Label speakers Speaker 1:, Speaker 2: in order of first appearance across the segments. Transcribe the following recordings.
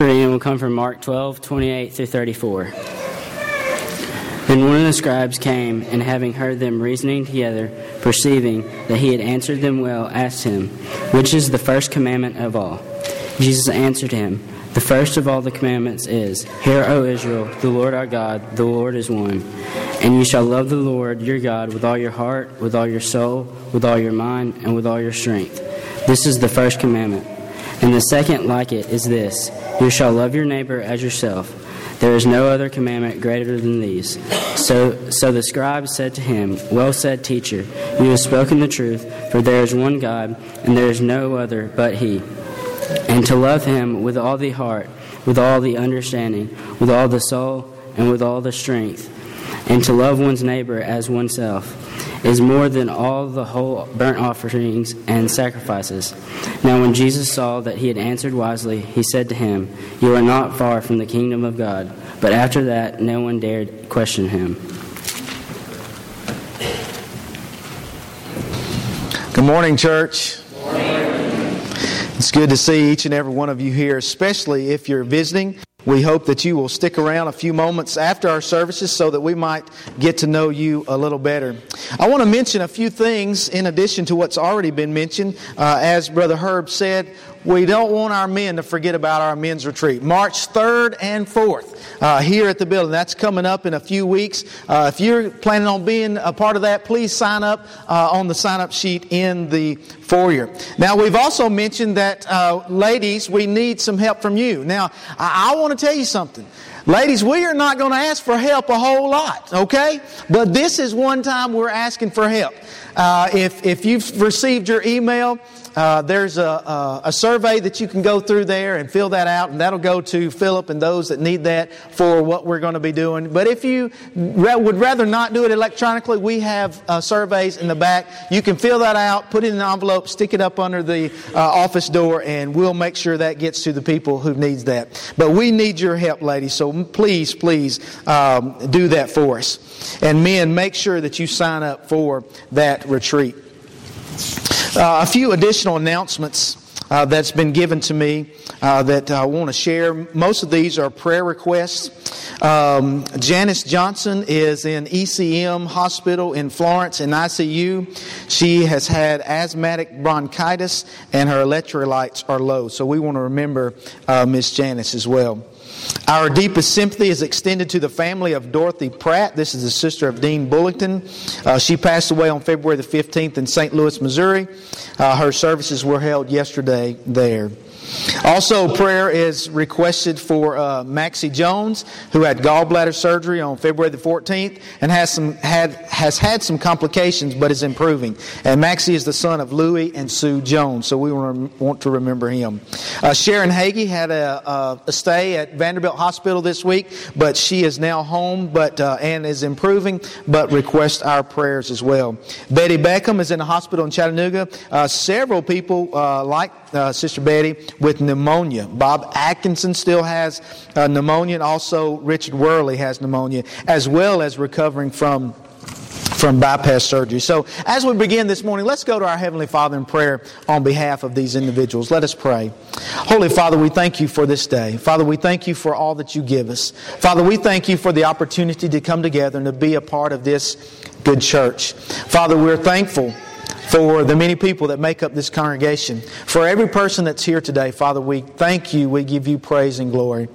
Speaker 1: reading will come from Mark 12, 28 through 34. Then one of the scribes came, and having heard them reasoning together, perceiving that he had answered them well, asked him, Which is the first commandment of all? Jesus answered him, The first of all the commandments is, Hear, O Israel, the Lord our God, the Lord is one. And you shall love the Lord your God with all your heart, with all your soul, with all your mind, and with all your strength. This is the first commandment. And the second like it is this You shall love your neighbor as yourself. There is no other commandment greater than these. So, so the scribe said to him, Well said, teacher, you have spoken the truth, for there is one God, and there is no other but He. And to love Him with all the heart, with all the understanding, with all the soul, and with all the strength, and to love one's neighbor as oneself is more than all the whole burnt offerings and sacrifices. Now, when Jesus saw that he had answered wisely, he said to him, You are not far from the kingdom of God. But after that, no one dared question him.
Speaker 2: Good morning, church. It's good to see each and every one of you here, especially if you're visiting. We hope that you will stick around a few moments after our services so that we might get to know you a little better. I want to mention a few things in addition to what's already been mentioned. Uh, as Brother Herb said, we don't want our men to forget about our men's retreat. March 3rd and 4th uh, here at the building. That's coming up in a few weeks. Uh, if you're planning on being a part of that, please sign up uh, on the sign up sheet in the foyer. Now, we've also mentioned that, uh, ladies, we need some help from you. Now, I, I want to tell you something. Ladies, we are not going to ask for help a whole lot, okay? But this is one time we're asking for help. Uh, if, if you've received your email, uh, there's a, a, a, survey that you can go through there and fill that out, and that'll go to Philip and those that need that for what we're going to be doing. But if you re- would rather not do it electronically, we have uh, surveys in the back. You can fill that out, put it in an envelope, stick it up under the uh, office door, and we'll make sure that gets to the people who needs that. But we need your help, ladies. So please, please um, do that for us. And men, make sure that you sign up for that retreat. Uh, a few additional announcements uh, that's been given to me uh, that I want to share. Most of these are prayer requests. Um, Janice Johnson is in ECM Hospital in Florence in ICU. She has had asthmatic bronchitis and her electrolytes are low. So we want to remember uh, Miss Janice as well. Our deepest sympathy is extended to the family of Dorothy Pratt. This is the sister of Dean Bullington. Uh, she passed away on February the 15th in St. Louis, Missouri. Uh, her services were held yesterday there. Also, prayer is requested for uh, Maxie Jones, who had gallbladder surgery on February the 14th and has some had has had some complications, but is improving. And Maxie is the son of Louis and Sue Jones, so we want to remember him. Uh, Sharon Hagee had a, a, stay at Vanderbilt Hospital this week, but she is now home, but uh, and is improving, but request our prayers as well. Betty Beckham is in the hospital in Chattanooga. Uh, several people uh, like uh, Sister Betty with pneumonia. Bob Atkinson still has uh, pneumonia, and also Richard Worley has pneumonia, as well as recovering from from bypass surgery. So, as we begin this morning, let's go to our Heavenly Father in prayer on behalf of these individuals. Let us pray. Holy Father, we thank you for this day. Father, we thank you for all that you give us. Father, we thank you for the opportunity to come together and to be a part of this good church. Father, we're thankful for the many people that make up this congregation. For every person that's here today, Father, we thank you. We give you praise and glory.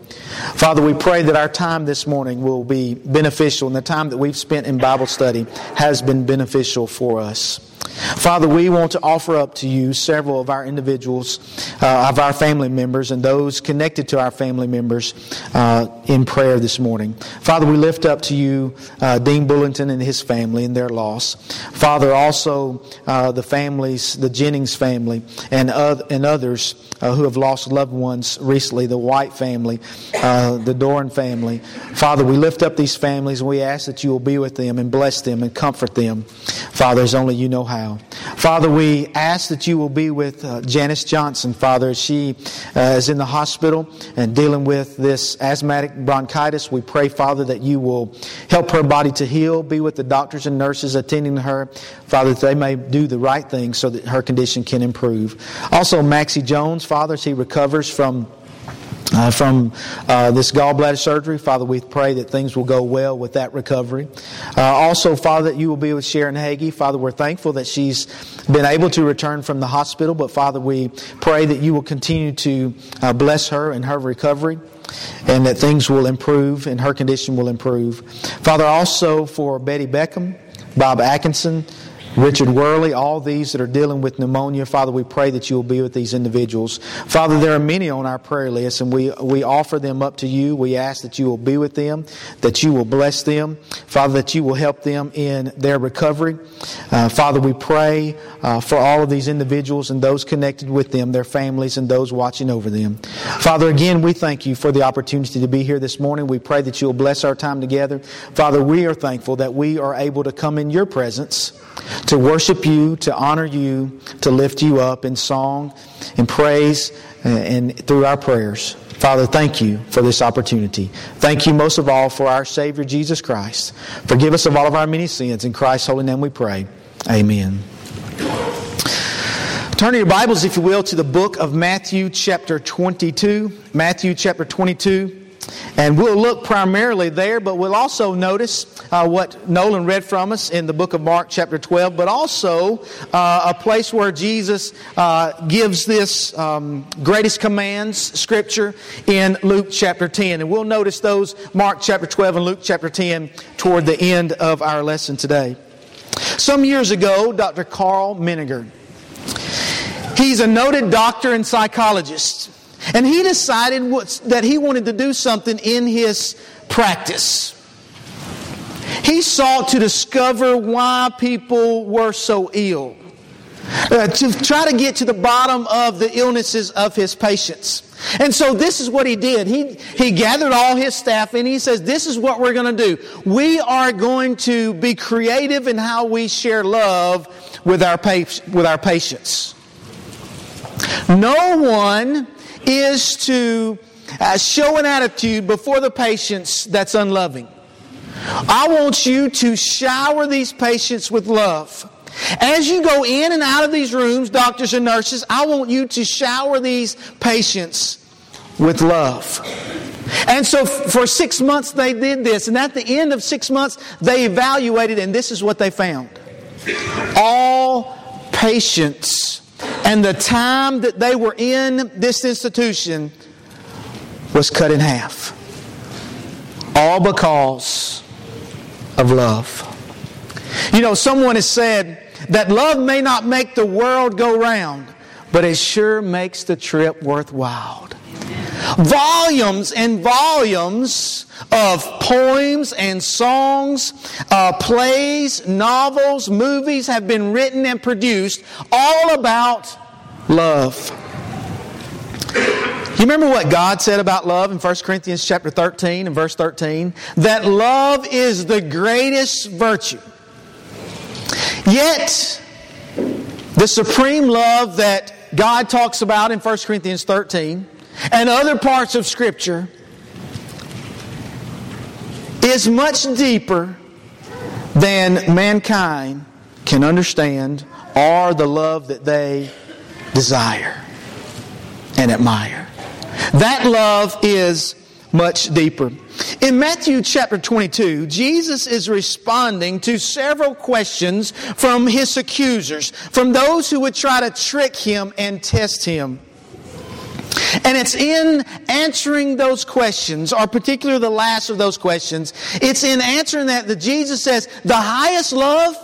Speaker 2: Father, we pray that our time this morning will be beneficial and the time that we've spent in Bible study has been beneficial for us. Father, we want to offer up to you several of our individuals, uh, of our family members, and those connected to our family members uh, in prayer this morning. Father, we lift up to you uh, Dean Bullington and his family and their loss. Father, also uh, the families, the Jennings family, and, and others uh, who have lost loved ones recently, the White family, uh, the Doran family. Father, we lift up these families and we ask that you will be with them and bless them and comfort them. Father, as only you know how. Father, we ask that you will be with uh, Janice Johnson, Father, she uh, is in the hospital and dealing with this asthmatic bronchitis. We pray, Father, that you will help her body to heal, be with the doctors and nurses attending her, Father, that they may do the right thing so that her condition can improve. Also, Maxie Jones, Father, as he recovers from uh, from uh, this gallbladder surgery. Father, we pray that things will go well with that recovery. Uh, also, Father, that you will be with Sharon Hagee. Father, we're thankful that she's been able to return from the hospital, but Father, we pray that you will continue to uh, bless her and her recovery and that things will improve and her condition will improve. Father, also for Betty Beckham, Bob Atkinson, Richard Worley, all these that are dealing with pneumonia, Father, we pray that you will be with these individuals. Father, there are many on our prayer list, and we, we offer them up to you. We ask that you will be with them, that you will bless them, Father, that you will help them in their recovery. Uh, Father, we pray uh, for all of these individuals and those connected with them, their families, and those watching over them. Father, again, we thank you for the opportunity to be here this morning. We pray that you will bless our time together. Father, we are thankful that we are able to come in your presence to worship you, to honor you, to lift you up in song and praise and through our prayers. Father, thank you for this opportunity. Thank you most of all for our Savior Jesus Christ. Forgive us of all of our many sins. In Christ's holy name we pray. Amen. Turn your Bibles, if you will, to the book of Matthew, chapter 22. Matthew, chapter 22. And we'll look primarily there, but we'll also notice uh, what Nolan read from us in the book of Mark, chapter 12, but also uh, a place where Jesus uh, gives this um, greatest commands scripture in Luke chapter 10. And we'll notice those, Mark chapter 12 and Luke chapter 10, toward the end of our lesson today. Some years ago, Dr. Karl Menninger, he's a noted doctor and psychologist. And he decided that he wanted to do something in his practice. He sought to discover why people were so ill, uh, to try to get to the bottom of the illnesses of his patients. And so this is what he did. He, he gathered all his staff and he says, This is what we're going to do. We are going to be creative in how we share love with our, with our patients. No one is to uh, show an attitude before the patients that's unloving. I want you to shower these patients with love. As you go in and out of these rooms, doctors and nurses, I want you to shower these patients with love. And so for six months they did this, and at the end of six months they evaluated, and this is what they found. All patients and the time that they were in this institution was cut in half. All because of love. You know, someone has said that love may not make the world go round, but it sure makes the trip worthwhile. Volumes and volumes of poems and songs, uh, plays, novels, movies have been written and produced all about love. You remember what God said about love in 1 Corinthians chapter 13 and verse 13? That love is the greatest virtue. Yet, the supreme love that God talks about in 1 Corinthians 13 and other parts of Scripture is much deeper than mankind can understand or the love that they desire and admire. That love is much deeper. In Matthew chapter 22, Jesus is responding to several questions from his accusers, from those who would try to trick him and test him. And it's in answering those questions, or particularly the last of those questions, it's in answering that that Jesus says the highest love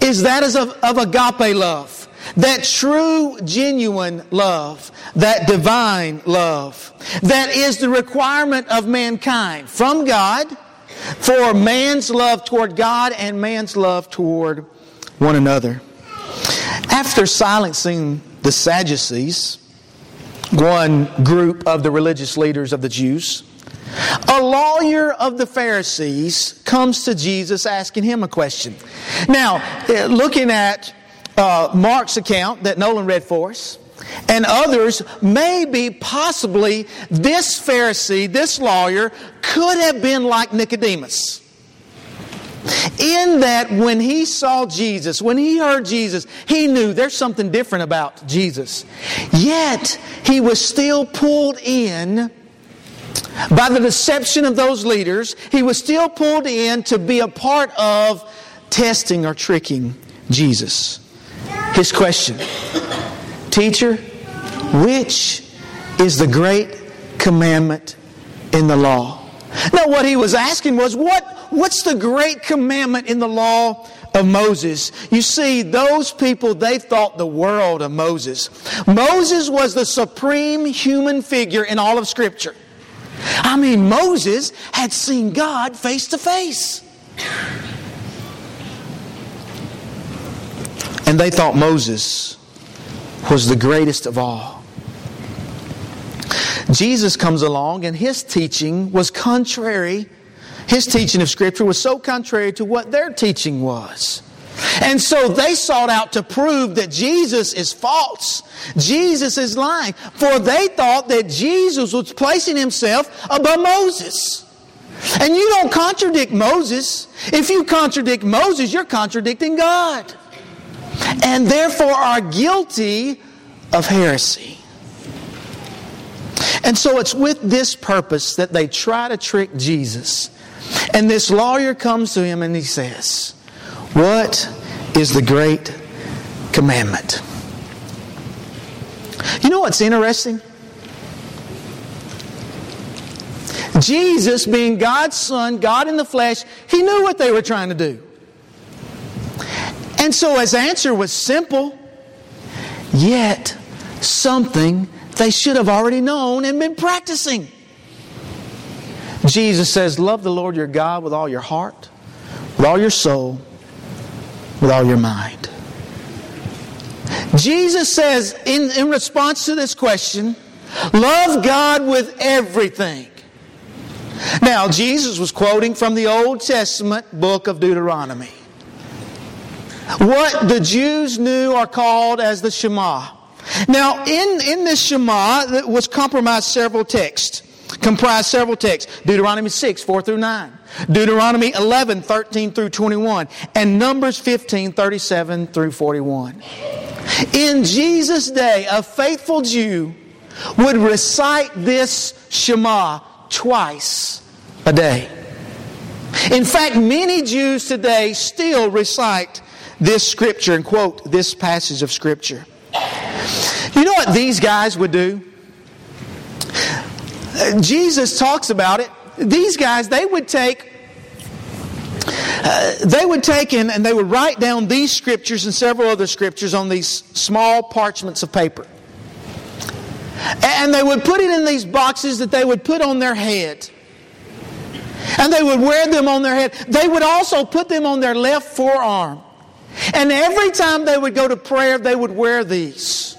Speaker 2: is that of, of agape love. That true, genuine love, that divine love, that is the requirement of mankind from God for man's love toward God and man's love toward one another. After silencing the Sadducees, one group of the religious leaders of the Jews, a lawyer of the Pharisees comes to Jesus asking him a question. Now, eh, looking at uh, Mark's account that Nolan read for us, and others, maybe, possibly, this Pharisee, this lawyer, could have been like Nicodemus. In that, when he saw Jesus, when he heard Jesus, he knew there's something different about Jesus. Yet, he was still pulled in by the deception of those leaders, he was still pulled in to be a part of testing or tricking Jesus. His question Teacher, which is the great commandment in the law? Now, what he was asking was, what, what's the great commandment in the law of Moses. You see, those people, they thought the world of Moses. Moses was the supreme human figure in all of Scripture. I mean, Moses had seen God face to face. And they thought Moses was the greatest of all. Jesus comes along, and his teaching was contrary. His teaching of Scripture was so contrary to what their teaching was. And so they sought out to prove that Jesus is false. Jesus is lying. For they thought that Jesus was placing himself above Moses. And you don't contradict Moses. If you contradict Moses, you're contradicting God. And therefore are guilty of heresy. And so it's with this purpose that they try to trick Jesus. And this lawyer comes to him and he says, What is the great commandment? You know what's interesting? Jesus, being God's Son, God in the flesh, He knew what they were trying to do. And so His answer was simple, yet something they should have already known and been practicing. Jesus says, Love the Lord your God with all your heart, with all your soul, with all your mind. Jesus says, in, in response to this question, love God with everything. Now, Jesus was quoting from the Old Testament book of Deuteronomy. What the Jews knew are called as the Shema. Now, in, in this Shema was compromised several texts, comprised several texts. Deuteronomy 6, 4 through 9. Deuteronomy 11, 13 through 21. And Numbers 15, 37 through 41. In Jesus' day, a faithful Jew would recite this Shema twice a day. In fact, many Jews today still recite this scripture and quote this passage of scripture. You know what these guys would do? Jesus talks about it. These guys, they would take uh, they would take in and they would write down these scriptures and several other scriptures on these small parchments of paper. And they would put it in these boxes that they would put on their head. And they would wear them on their head. They would also put them on their left forearm. And every time they would go to prayer, they would wear these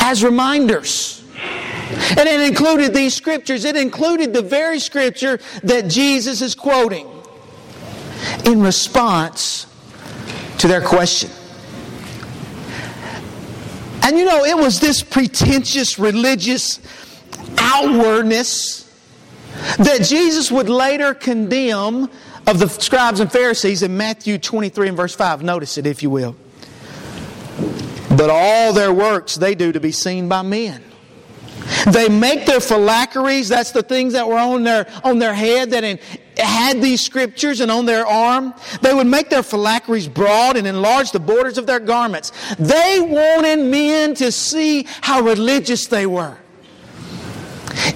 Speaker 2: as reminders. And it included these scriptures. It included the very scripture that Jesus is quoting in response to their question. And you know, it was this pretentious religious outwardness that Jesus would later condemn of the scribes and Pharisees in Matthew 23 and verse 5. Notice it, if you will. But all their works they do to be seen by men. They make their phylacteries, that's the things that were on their, on their head that in, had these scriptures and on their arm. They would make their phylacteries broad and enlarge the borders of their garments. They wanted men to see how religious they were.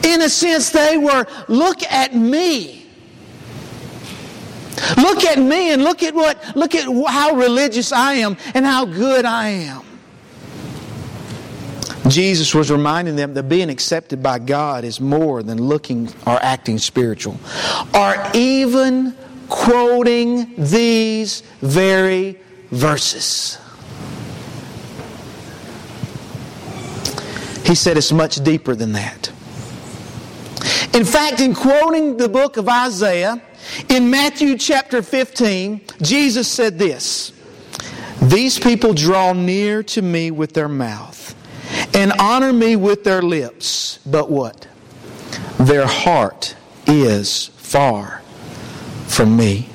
Speaker 2: In a sense, they were, look at me. Look at me and look at what, look at how religious I am and how good I am. Jesus was reminding them that being accepted by God is more than looking or acting spiritual, or even quoting these very verses. He said it's much deeper than that. In fact, in quoting the book of Isaiah, in Matthew chapter 15, Jesus said this These people draw near to me with their mouth and honor me with their lips. But what? Their heart is far from me.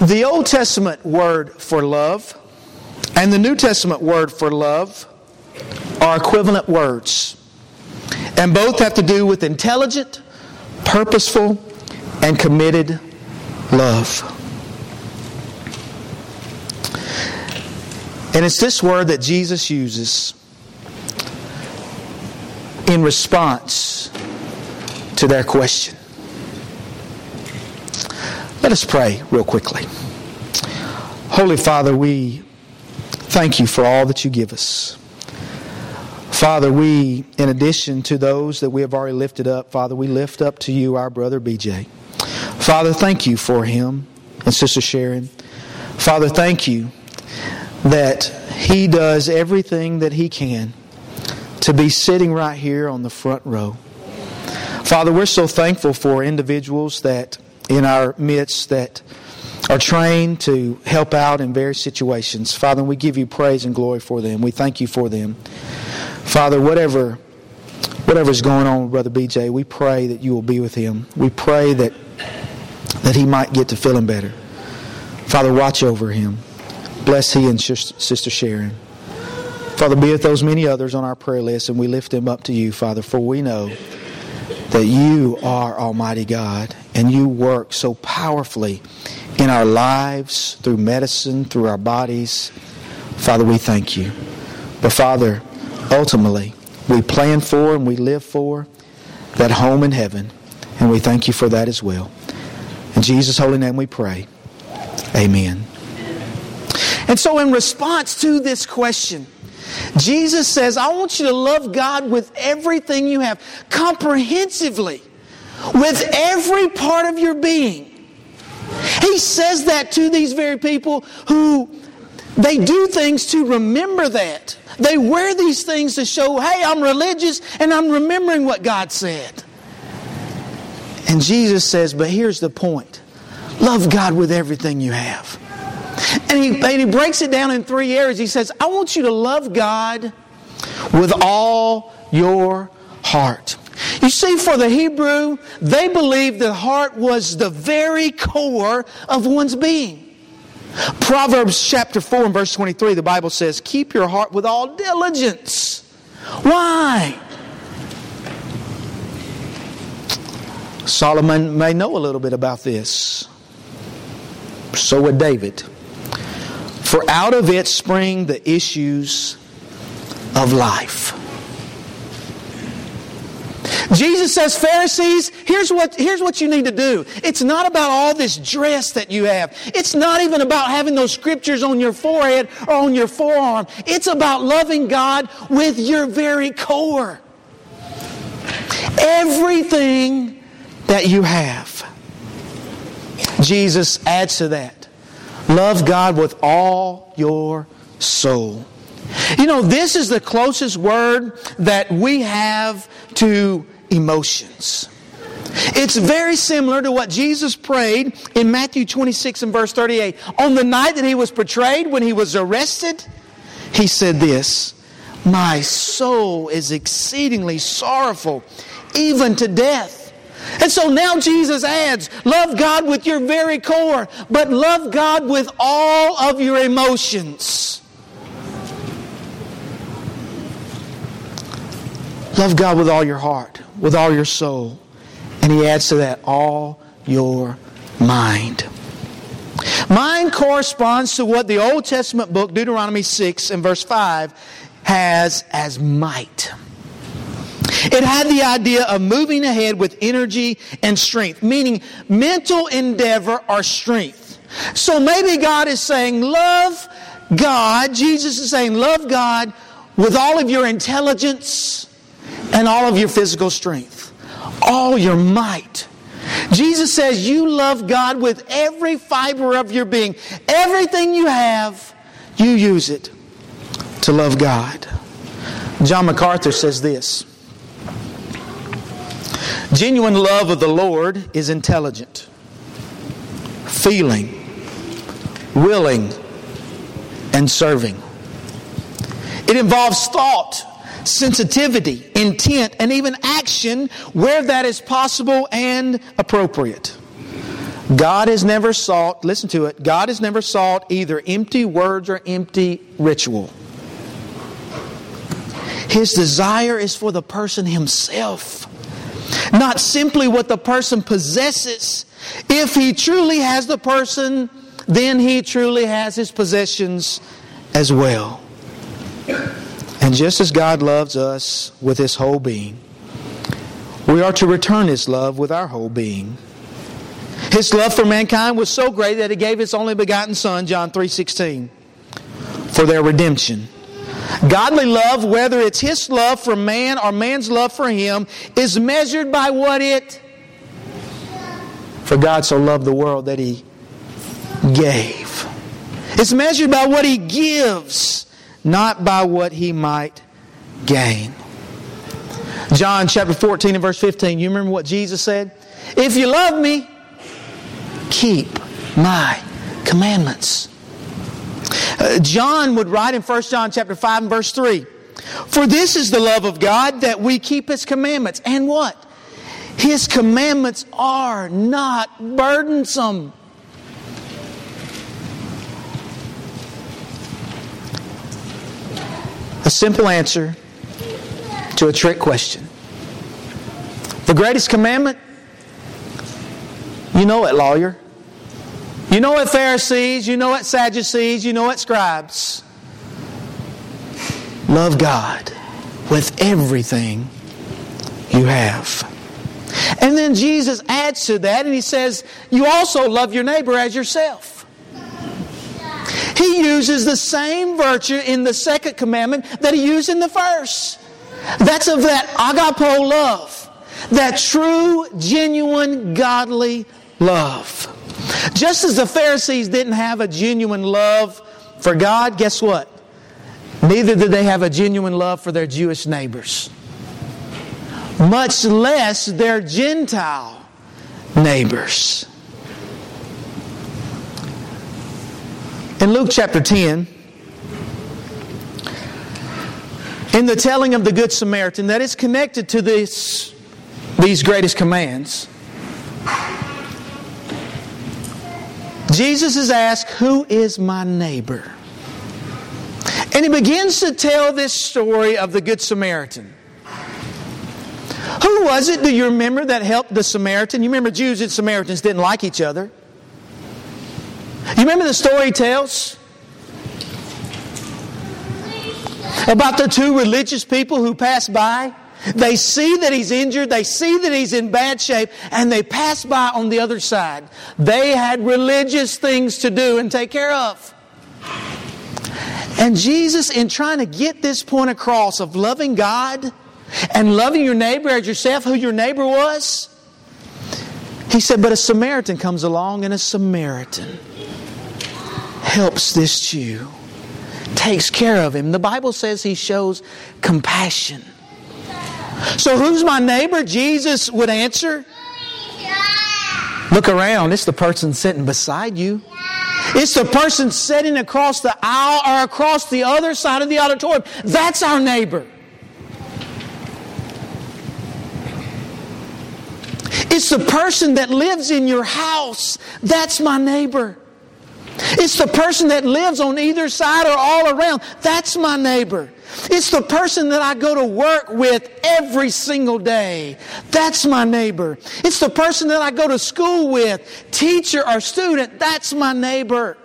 Speaker 2: The Old Testament word for love and the New Testament word for love are equivalent words. And both have to do with intelligent, purposeful, and committed love. And it's this word that Jesus uses in response to their question. Let us pray real quickly. Holy Father, we thank you for all that you give us. Father, we, in addition to those that we have already lifted up, Father, we lift up to you our brother BJ. Father, thank you for him and Sister Sharon. Father, thank you that he does everything that he can to be sitting right here on the front row. Father, we're so thankful for individuals that in our midst that are trained to help out in various situations. Father, we give you praise and glory for them. We thank you for them. Father, whatever whatever's going on with Brother BJ, we pray that you will be with him. We pray that that he might get to feeling better. Father, watch over him. Bless he and Sister Sharon. Father, be with those many others on our prayer list, and we lift them up to you, Father, for we know that you are Almighty God, and you work so powerfully in our lives, through medicine, through our bodies. Father, we thank you. But Father, ultimately, we plan for and we live for that home in heaven, and we thank you for that as well. In Jesus' holy name we pray. Amen. And so, in response to this question, Jesus says, I want you to love God with everything you have, comprehensively, with every part of your being. He says that to these very people who they do things to remember that. They wear these things to show, hey, I'm religious and I'm remembering what God said. And Jesus says, but here's the point love God with everything you have. And he, and he breaks it down in three areas. He says, I want you to love God with all your heart. You see, for the Hebrew, they believed the heart was the very core of one's being. Proverbs chapter 4 and verse 23, the Bible says, Keep your heart with all diligence. Why? Solomon may know a little bit about this. So would David. For out of it spring the issues of life. Jesus says, Pharisees, here's what, here's what you need to do. It's not about all this dress that you have. It's not even about having those scriptures on your forehead or on your forearm. It's about loving God with your very core. Everything that you have. Jesus adds to that. Love God with all your soul. You know, this is the closest word that we have to emotions. It's very similar to what Jesus prayed in Matthew 26 and verse 38. On the night that he was betrayed, when he was arrested, he said this My soul is exceedingly sorrowful, even to death. And so now Jesus adds, love God with your very core, but love God with all of your emotions. Love God with all your heart, with all your soul. And he adds to that, all your mind. Mind corresponds to what the Old Testament book, Deuteronomy 6 and verse 5, has as might. It had the idea of moving ahead with energy and strength, meaning mental endeavor or strength. So maybe God is saying, love God. Jesus is saying, love God with all of your intelligence and all of your physical strength, all your might. Jesus says you love God with every fiber of your being. Everything you have, you use it to love God. John MacArthur says this Genuine love of the Lord is intelligent, feeling, willing, and serving. It involves thought, sensitivity, intent, and even action where that is possible and appropriate. God has never sought, listen to it, God has never sought either empty words or empty ritual. His desire is for the person himself, not simply what the person possesses. If he truly has the person, then he truly has his possessions as well. And just as God loves us with his whole being, we are to return his love with our whole being. His love for mankind was so great that he gave his only begotten son, John 3:16, for their redemption. Godly love, whether it's his love for man or man's love for him, is measured by what it for God so loved the world that he gave. It's measured by what he gives, not by what he might gain. John chapter 14 and verse 15, you remember what Jesus said? If you love me, keep my commandments. Uh, John would write in 1 John chapter 5 and verse 3, For this is the love of God that we keep his commandments. And what? His commandments are not burdensome. A simple answer to a trick question. The greatest commandment? You know it, lawyer. You know it, Pharisees. You know it, Sadducees. You know it, scribes. Love God with everything you have. And then Jesus adds to that and he says, You also love your neighbor as yourself. He uses the same virtue in the second commandment that he used in the first. That's of that agape love, that true, genuine, godly love. Just as the Pharisees didn't have a genuine love for God, guess what? Neither did they have a genuine love for their Jewish neighbors, much less their Gentile neighbors. In Luke chapter 10, in the telling of the Good Samaritan that is connected to this, these greatest commands, Jesus is asked, Who is my neighbor? And he begins to tell this story of the Good Samaritan. Who was it, do you remember, that helped the Samaritan? You remember Jews and Samaritans didn't like each other. You remember the story tells? About the two religious people who passed by? They see that he's injured, they see that he's in bad shape, and they pass by on the other side. They had religious things to do and take care of. And Jesus, in trying to get this point across of loving God and loving your neighbor as yourself, who your neighbor was, he said, But a Samaritan comes along, and a Samaritan helps this Jew, takes care of him. The Bible says he shows compassion. So, who's my neighbor? Jesus would answer. Look around, it's the person sitting beside you. It's the person sitting across the aisle or across the other side of the auditorium. That's our neighbor. It's the person that lives in your house. That's my neighbor. It's the person that lives on either side or all around. That's my neighbor. It's the person that I go to work with every single day. That's my neighbor. It's the person that I go to school with, teacher or student. That's my neighbor.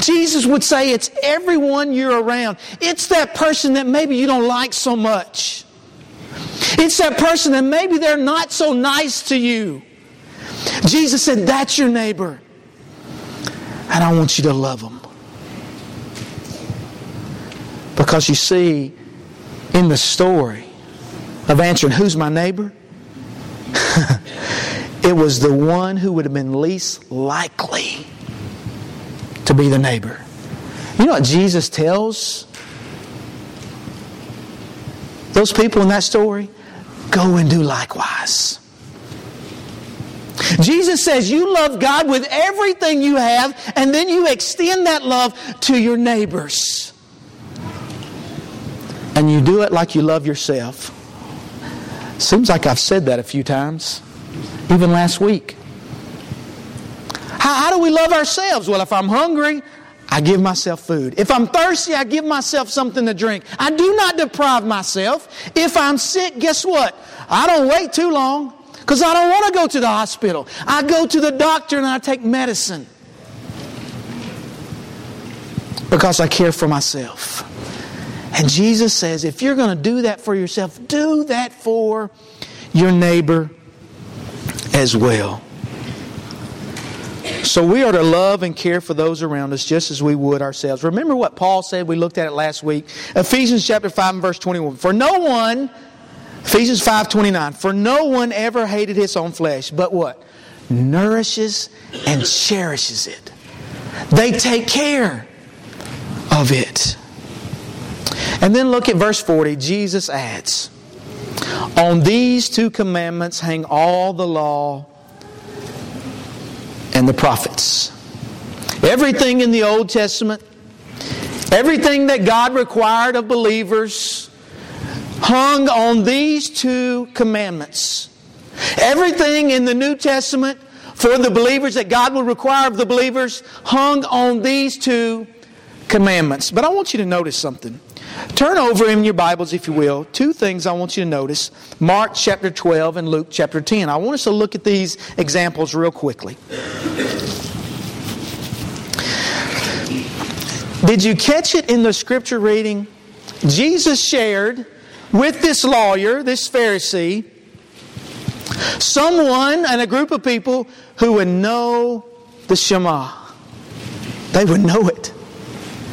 Speaker 2: Jesus would say it's everyone you're around. It's that person that maybe you don't like so much. It's that person that maybe they're not so nice to you. Jesus said, That's your neighbor. And I want you to love them. Because you see, in the story of answering, Who's my neighbor? it was the one who would have been least likely to be the neighbor. You know what Jesus tells those people in that story? Go and do likewise. Jesus says you love God with everything you have, and then you extend that love to your neighbors. And you do it like you love yourself. Seems like I've said that a few times, even last week. How, how do we love ourselves? Well, if I'm hungry, I give myself food. If I'm thirsty, I give myself something to drink. I do not deprive myself. If I'm sick, guess what? I don't wait too long because I don't want to go to the hospital. I go to the doctor and I take medicine because I care for myself. And Jesus says, if you're going to do that for yourself, do that for your neighbor as well. So we are to love and care for those around us just as we would ourselves. Remember what Paul said? We looked at it last week. Ephesians chapter 5 and verse 21. For no one, Ephesians 5 29, for no one ever hated his own flesh, but what? Nourishes and cherishes it. They take care of it. And then look at verse 40. Jesus adds, On these two commandments hang all the law and the prophets. Everything in the Old Testament, everything that God required of believers, hung on these two commandments. Everything in the New Testament for the believers that God would require of the believers hung on these two commandments. But I want you to notice something. Turn over in your Bibles, if you will, two things I want you to notice Mark chapter 12 and Luke chapter 10. I want us to look at these examples real quickly. Did you catch it in the scripture reading? Jesus shared with this lawyer, this Pharisee, someone and a group of people who would know the Shema. They would know it.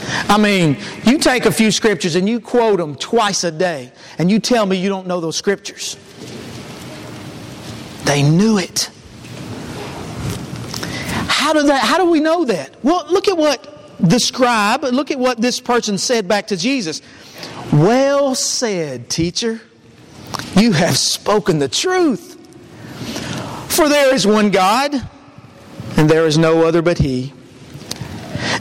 Speaker 2: I mean, you take a few scriptures and you quote them twice a day, and you tell me you don't know those scriptures. They knew it. How do, that, how do we know that? Well, look at what the scribe, look at what this person said back to Jesus. Well said, teacher. You have spoken the truth. For there is one God, and there is no other but He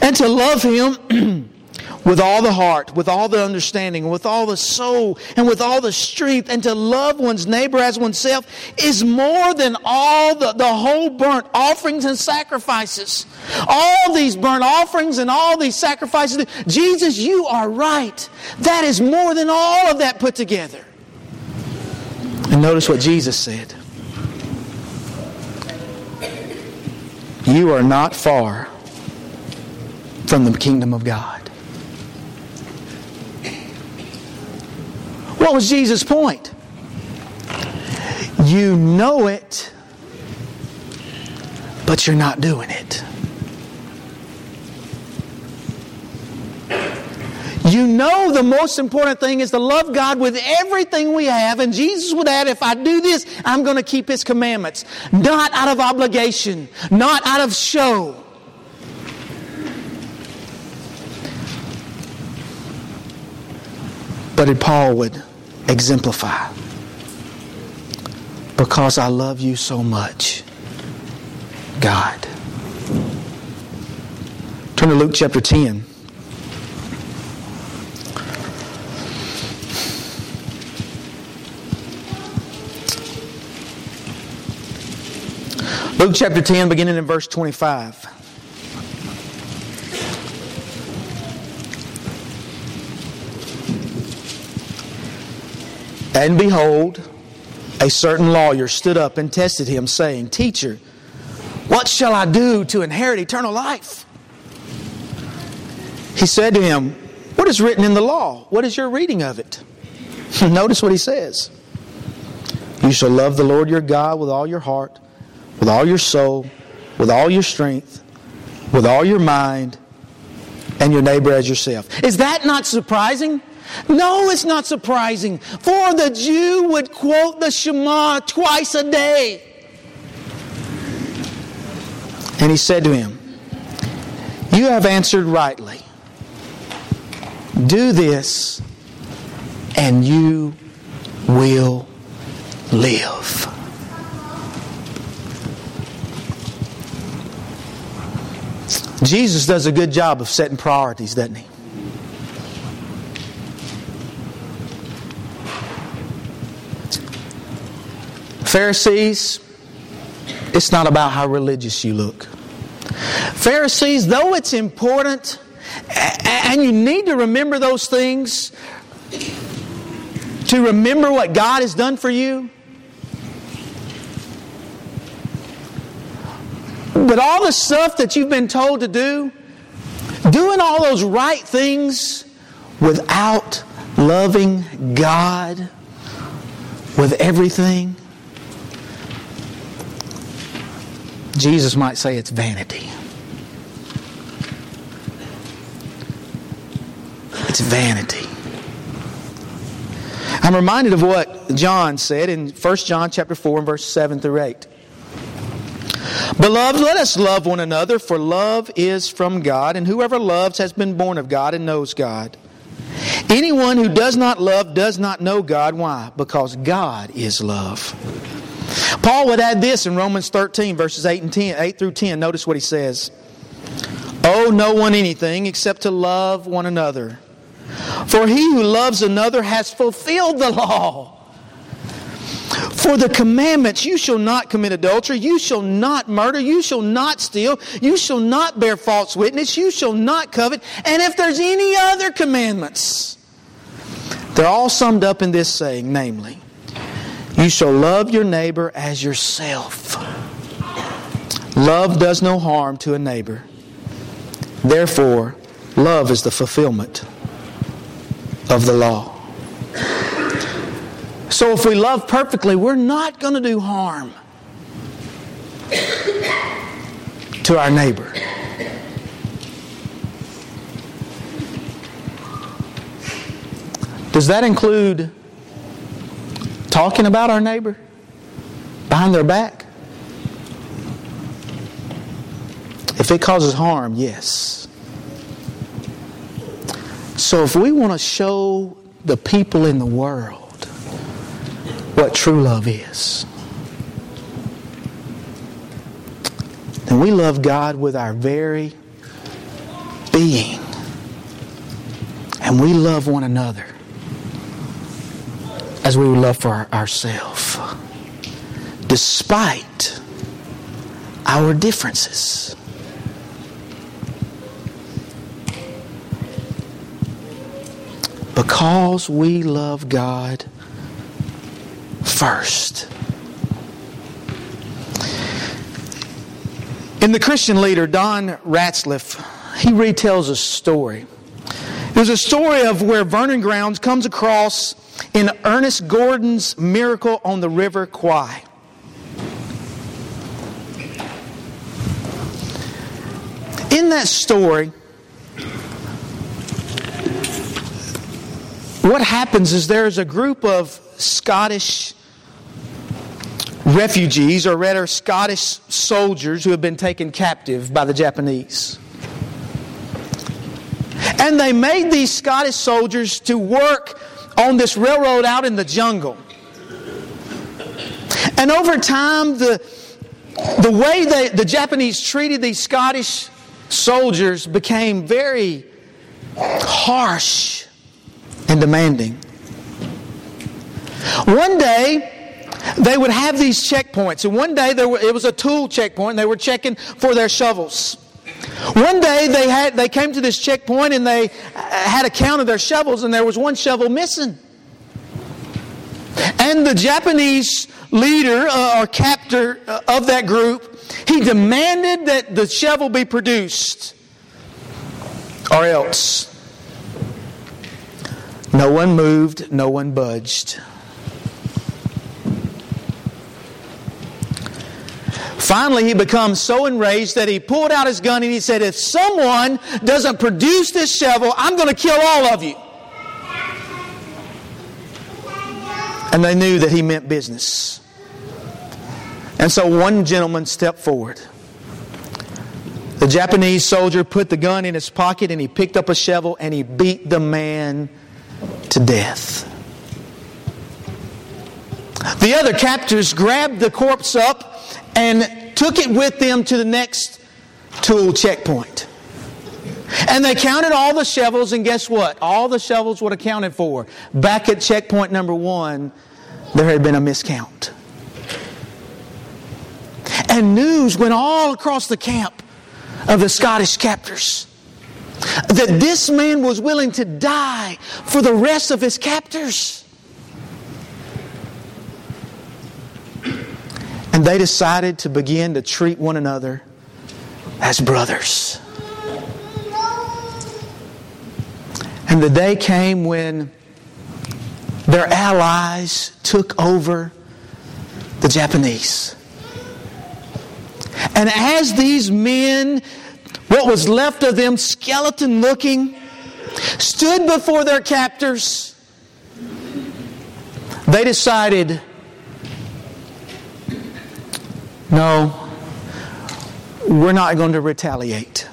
Speaker 2: and to love Him with all the heart, with all the understanding, with all the soul, and with all the strength, and to love one's neighbor as oneself is more than all the, the whole burnt offerings and sacrifices. All these burnt offerings and all these sacrifices. Jesus, you are right. That is more than all of that put together. And notice what Jesus said. You are not far from the kingdom of God. What was Jesus' point? You know it, but you're not doing it. You know the most important thing is to love God with everything we have. And Jesus would add, if I do this, I'm going to keep His commandments. Not out of obligation, not out of show. But Paul would exemplify. Because I love you so much, God. Turn to Luke chapter 10. Luke chapter 10, beginning in verse 25. And behold, a certain lawyer stood up and tested him, saying, Teacher, what shall I do to inherit eternal life? He said to him, What is written in the law? What is your reading of it? Notice what he says. You shall love the Lord your God with all your heart, with all your soul, with all your strength, with all your mind, and your neighbor as yourself. Is that not surprising? No, it's not surprising, for the Jew would quote the Shema twice a day. And he said to him, You have answered rightly. Do this, and you will live. Jesus does a good job of setting priorities, doesn't he? Pharisees, it's not about how religious you look. Pharisees, though it's important, and you need to remember those things, to remember what God has done for you. But all the stuff that you've been told to do, doing all those right things without loving God with everything, Jesus might say it's vanity. It's vanity. I'm reminded of what John said in 1 John chapter 4 and verse 7 through 8. Beloved, let us love one another, for love is from God, and whoever loves has been born of God and knows God. Anyone who does not love does not know God. Why? Because God is love. Paul would add this in Romans 13, verses 8 and 10, 8 through 10. Notice what he says. Owe no one anything except to love one another. For he who loves another has fulfilled the law. For the commandments, you shall not commit adultery, you shall not murder, you shall not steal, you shall not bear false witness, you shall not covet, and if there's any other commandments, they're all summed up in this saying, namely, you shall love your neighbor as yourself. Love does no harm to a neighbor. Therefore, love is the fulfillment of the law. So if we love perfectly, we're not going to do harm to our neighbor. Does that include talking about our neighbor behind their back? If it causes harm, yes. So if we want to show the people in the world what true love is. And we love God with our very being. And we love one another as we would love for our, ourselves, despite our differences. Because we love God first. In the Christian leader, Don Ratzlaff, he retells a story. There's a story of where Vernon Grounds comes across in Ernest Gordon's Miracle on the River Kwai. In that story, what happens is there's a group of Scottish refugees, or rather Scottish soldiers who have been taken captive by the Japanese. And they made these Scottish soldiers to work on this railroad out in the jungle. And over time, the, the way they, the Japanese treated these Scottish soldiers became very harsh and demanding. One day, they would have these checkpoints. And one day there were, it was a tool checkpoint, and they were checking for their shovels. One day they, had, they came to this checkpoint and they had a count of their shovels, and there was one shovel missing. And the Japanese leader uh, or captor uh, of that group, he demanded that the shovel be produced, or else. No one moved, no one budged. Finally, he becomes so enraged that he pulled out his gun and he said, If someone doesn't produce this shovel, I'm going to kill all of you. And they knew that he meant business. And so one gentleman stepped forward. The Japanese soldier put the gun in his pocket and he picked up a shovel and he beat the man to death. The other captors grabbed the corpse up and took it with them to the next tool checkpoint. And they counted all the shovels, and guess what? All the shovels were accounted for. Back at checkpoint number one, there had been a miscount. And news went all across the camp of the Scottish captors. That this man was willing to die for the rest of his captors. And they decided to begin to treat one another as brothers. And the day came when their allies took over the Japanese. And as these men, what was left of them, skeleton looking, stood before their captors, they decided no, we're not going to retaliate.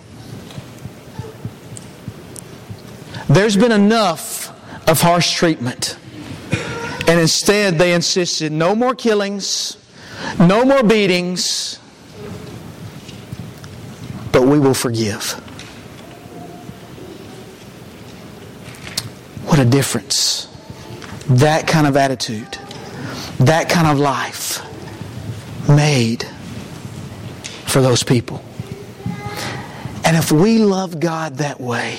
Speaker 2: There's been enough of harsh treatment. And instead, they insisted no more killings, no more beatings, but we will forgive. What a difference. That kind of attitude, that kind of life made for those people. And if we love God that way,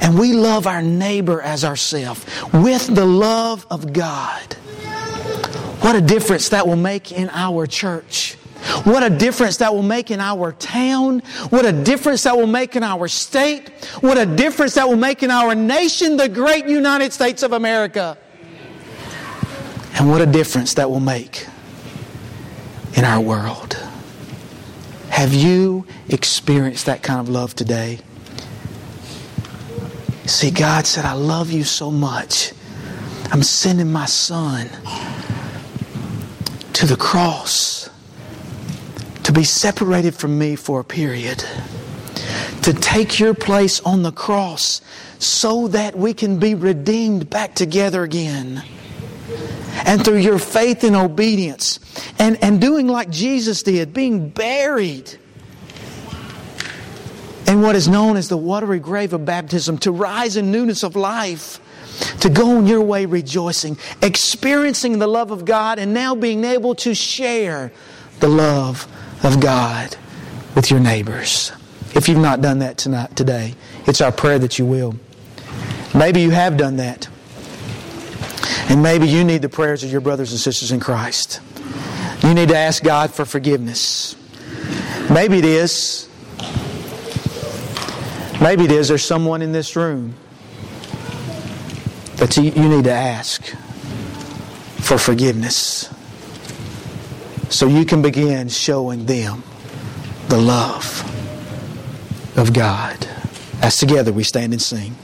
Speaker 2: and we love our neighbor as ourselves with the love of God, what a difference that will make in our church. What a difference that will make in our town. What a difference that will make in our state. What a difference that will make in our nation, the great United States of America. And what a difference that will make in our world. Have you experienced that kind of love today? See, God said, I love you so much. I'm sending my son to the cross to be separated from me for a period, to take your place on the cross so that we can be redeemed back together again. And through your faith and obedience, and, and doing like Jesus did, being buried in what is known as the watery grave of baptism, to rise in newness of life, to go on your way rejoicing, experiencing the love of God, and now being able to share the love of God with your neighbors. If you've not done that tonight, today, it's our prayer that you will. Maybe you have done that. And maybe you need the prayers of your brothers and sisters in Christ. You need to ask God for forgiveness. Maybe it is. Maybe it is there's someone in this room that you need to ask for forgiveness so you can begin showing them the love of God. As together we stand and sing.